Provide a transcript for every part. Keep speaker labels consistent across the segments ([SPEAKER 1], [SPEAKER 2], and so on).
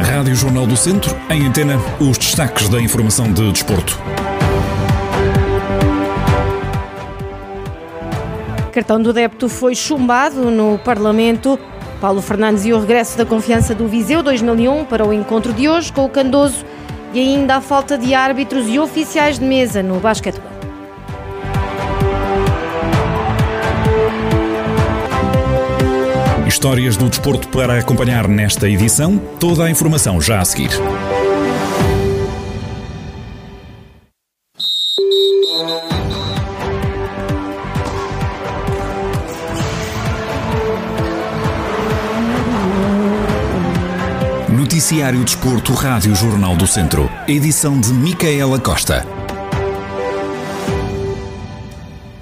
[SPEAKER 1] Rádio Jornal do Centro, em antena, os destaques da informação de desporto.
[SPEAKER 2] Cartão do débito foi chumbado no Parlamento. Paulo Fernandes e o regresso da confiança do Viseu 2001 para o encontro de hoje com o Candoso e ainda a falta de árbitros e oficiais de mesa no basquetebol.
[SPEAKER 1] Histórias do desporto para acompanhar nesta edição. Toda a informação já a seguir. Noticiário Desporto, Rádio Jornal do Centro. Edição de Micaela Costa.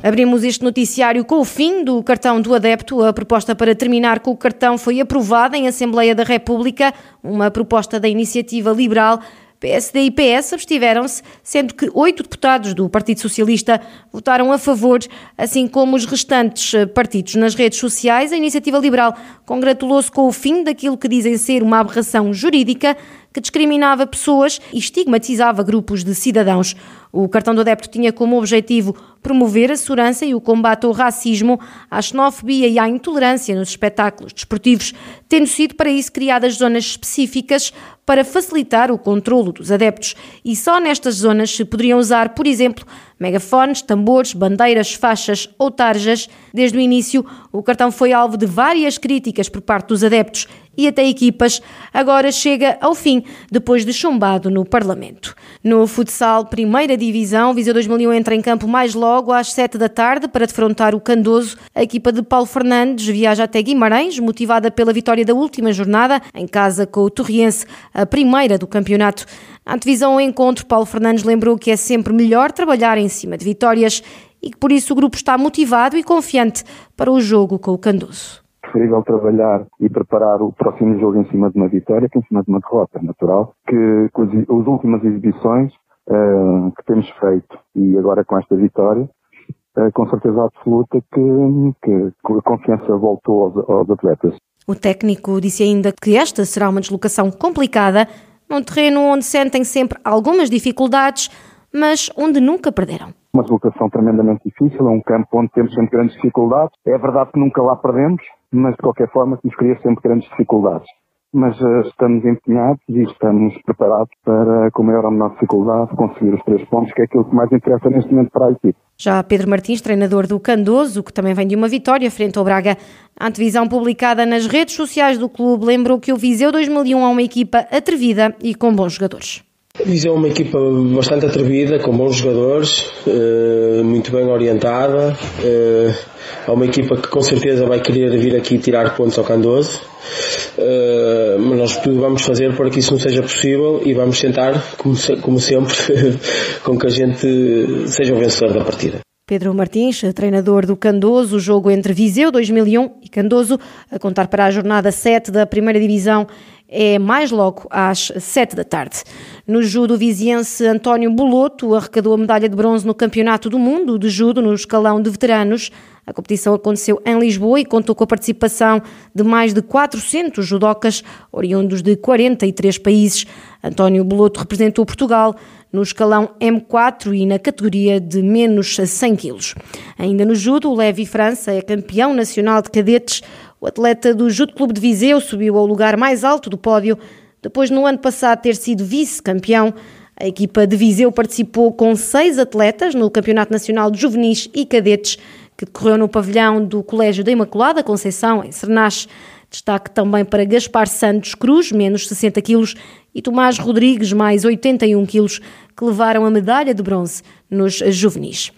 [SPEAKER 2] Abrimos este noticiário com o fim do cartão do adepto. A proposta para terminar com o cartão foi aprovada em Assembleia da República, uma proposta da Iniciativa Liberal PSD e PS abstiveram-se, sendo que oito deputados do Partido Socialista votaram a favor, assim como os restantes eh, partidos. Nas redes sociais, a Iniciativa Liberal congratulou-se com o fim daquilo que dizem ser uma aberração jurídica que discriminava pessoas e estigmatizava grupos de cidadãos. O cartão do adepto tinha como objetivo promover a segurança e o combate ao racismo, à xenofobia e à intolerância nos espetáculos desportivos, tendo sido para isso criadas zonas específicas para facilitar o controlo dos adeptos. E só nestas zonas se poderiam usar, por exemplo, megafones, tambores, bandeiras, faixas ou tarjas. Desde o início, o cartão foi alvo de várias críticas por parte dos adeptos e até equipas. Agora chega ao fim, depois de chumbado no Parlamento. No futsal, primeira divisão, Viseu 2001 entra em campo mais logo às 7 da tarde para defrontar o Candoso. A equipa de Paulo Fernandes viaja até Guimarães, motivada pela vitória da última jornada, em casa com o Torriense, a primeira do campeonato. Na antevisão ao encontro, Paulo Fernandes lembrou que é sempre melhor trabalhar em cima de vitórias e que por isso o grupo está motivado e confiante para o jogo com o Candoso.
[SPEAKER 3] Preferível trabalhar e preparar o próximo jogo em cima de uma vitória que em cima de uma derrota, natural. Que com as últimas exibições uh, que temos feito e agora com esta vitória, uh, com certeza absoluta que, que a confiança voltou aos, aos atletas.
[SPEAKER 2] O técnico disse ainda que esta será uma deslocação complicada, num terreno onde sentem sempre algumas dificuldades, mas onde nunca perderam.
[SPEAKER 3] Uma deslocação tremendamente difícil, é um campo onde temos sempre grandes dificuldades. É verdade que nunca lá perdemos, mas de qualquer forma nos cria sempre grandes dificuldades. Mas uh, estamos empenhados e estamos preparados para, com maior ou menor dificuldade, conseguir os três pontos, que é aquilo que mais interessa neste momento para a equipe.
[SPEAKER 2] Já Pedro Martins, treinador do Candoso, que também vem de uma vitória frente ao Braga, a antevisão publicada nas redes sociais do clube lembrou que o Viseu 2001 é uma equipa atrevida e com bons jogadores.
[SPEAKER 4] Viseu é uma equipa bastante atrevida, com bons jogadores, eh, muito bem orientada. Eh, é uma equipa que com certeza vai querer vir aqui tirar pontos ao Candoso. Eh, mas nós tudo vamos fazer para que isso não seja possível e vamos tentar, como sempre, com que a gente seja o vencedor da partida.
[SPEAKER 2] Pedro Martins, treinador do Candoso, o jogo entre Viseu 2001 e Candoso, a contar para a jornada 7 da primeira divisão é mais logo às 7 da tarde. No judo, viziense António Boloto arrecadou a medalha de bronze no Campeonato do Mundo de Judo no escalão de veteranos. A competição aconteceu em Lisboa e contou com a participação de mais de 400 judocas, oriundos de 43 países. António Boloto representou Portugal no escalão M4 e na categoria de menos 100 quilos. Ainda no judo, o Levi França é campeão nacional de cadetes. O atleta do Judo Clube de Viseu subiu ao lugar mais alto do pódio, depois no ano passado ter sido vice-campeão. A equipa de Viseu participou com seis atletas no Campeonato Nacional de Juvenis e Cadetes, que decorreu no pavilhão do Colégio da Imaculada Conceição, em Sernache. Destaque também para Gaspar Santos Cruz, menos 60 quilos, e Tomás Rodrigues, mais 81 quilos, que levaram a medalha de bronze nos juvenis.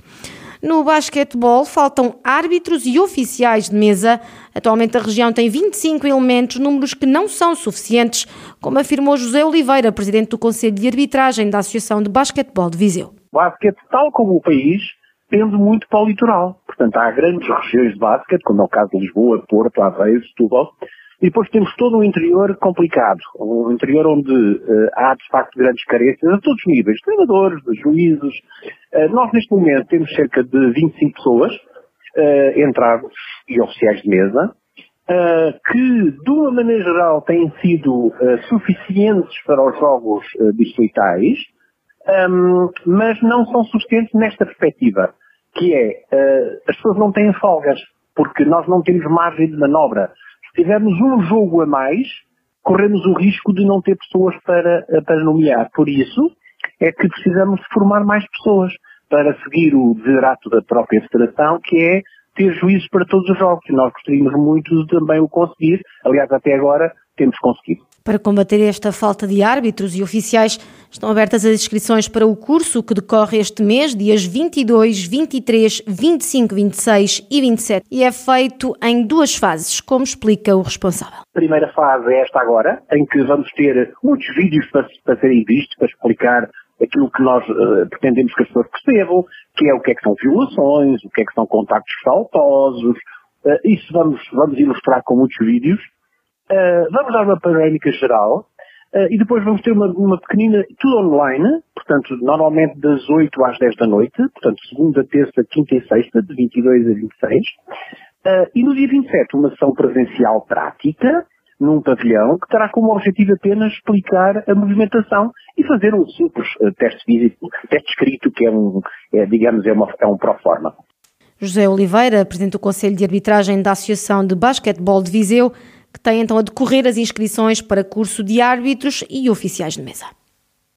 [SPEAKER 2] No basquetebol, faltam árbitros e oficiais de mesa. Atualmente a região tem 25 elementos, números que não são suficientes, como afirmou José Oliveira, presidente do Conselho de Arbitragem da Associação de Basquetebol de Viseu.
[SPEAKER 5] O basquete, tal como o país, pende muito para o litoral. Portanto, há grandes regiões de basquete, como é o caso de Lisboa, Porto, Aveiro, Setúbal, e depois temos todo um interior complicado, um interior onde uh, há de facto grandes carências a todos os níveis, treinadores, juízes. Uh, nós neste momento temos cerca de 25 pessoas, uh, entrados e oficiais de mesa, que, de uma maneira geral, têm sido suficientes para os jogos distritais, um, mas não são suficientes nesta perspectiva, que é, as pessoas não têm folgas, porque nós não temos margem de manobra. Se tivermos um jogo a mais, corremos o risco de não ter pessoas para, para nomear. Por isso, é que precisamos formar mais pessoas para seguir o desidrato da própria federação, que é ter juízos para todos os jogos. E nós gostaríamos muito de também o conseguir. Aliás, até agora temos conseguido.
[SPEAKER 2] Para combater esta falta de árbitros e oficiais, estão abertas as inscrições para o curso que decorre este mês, dias 22, 23, 25, 26 e 27, e é feito em duas fases, como explica o responsável.
[SPEAKER 5] A primeira fase é esta agora, em que vamos ter muitos vídeos para, para serem vistos, para explicar aquilo que nós uh, pretendemos que as pessoas percebam, que é o que é que são violações, o que é que são contactos faltosos, uh, isso vamos, vamos ilustrar com muitos vídeos. Uh, vamos dar uma panorâmica geral e depois vamos ter uma, uma pequenina, tudo online, portanto, normalmente das 8 às 10 da noite, portanto, segunda, terça, quinta e sexta, de 22 a 26. e no dia 27, uma sessão presencial prática, num pavilhão que terá como objetivo apenas explicar a movimentação e fazer um simples uh, teste físico, teste escrito, que é um, é, digamos, é, uma, é um pro forma.
[SPEAKER 2] José Oliveira, Presidente do Conselho de Arbitragem da Associação de Basquetebol de Viseu, que tem então a decorrer as inscrições para curso de árbitros e oficiais de mesa.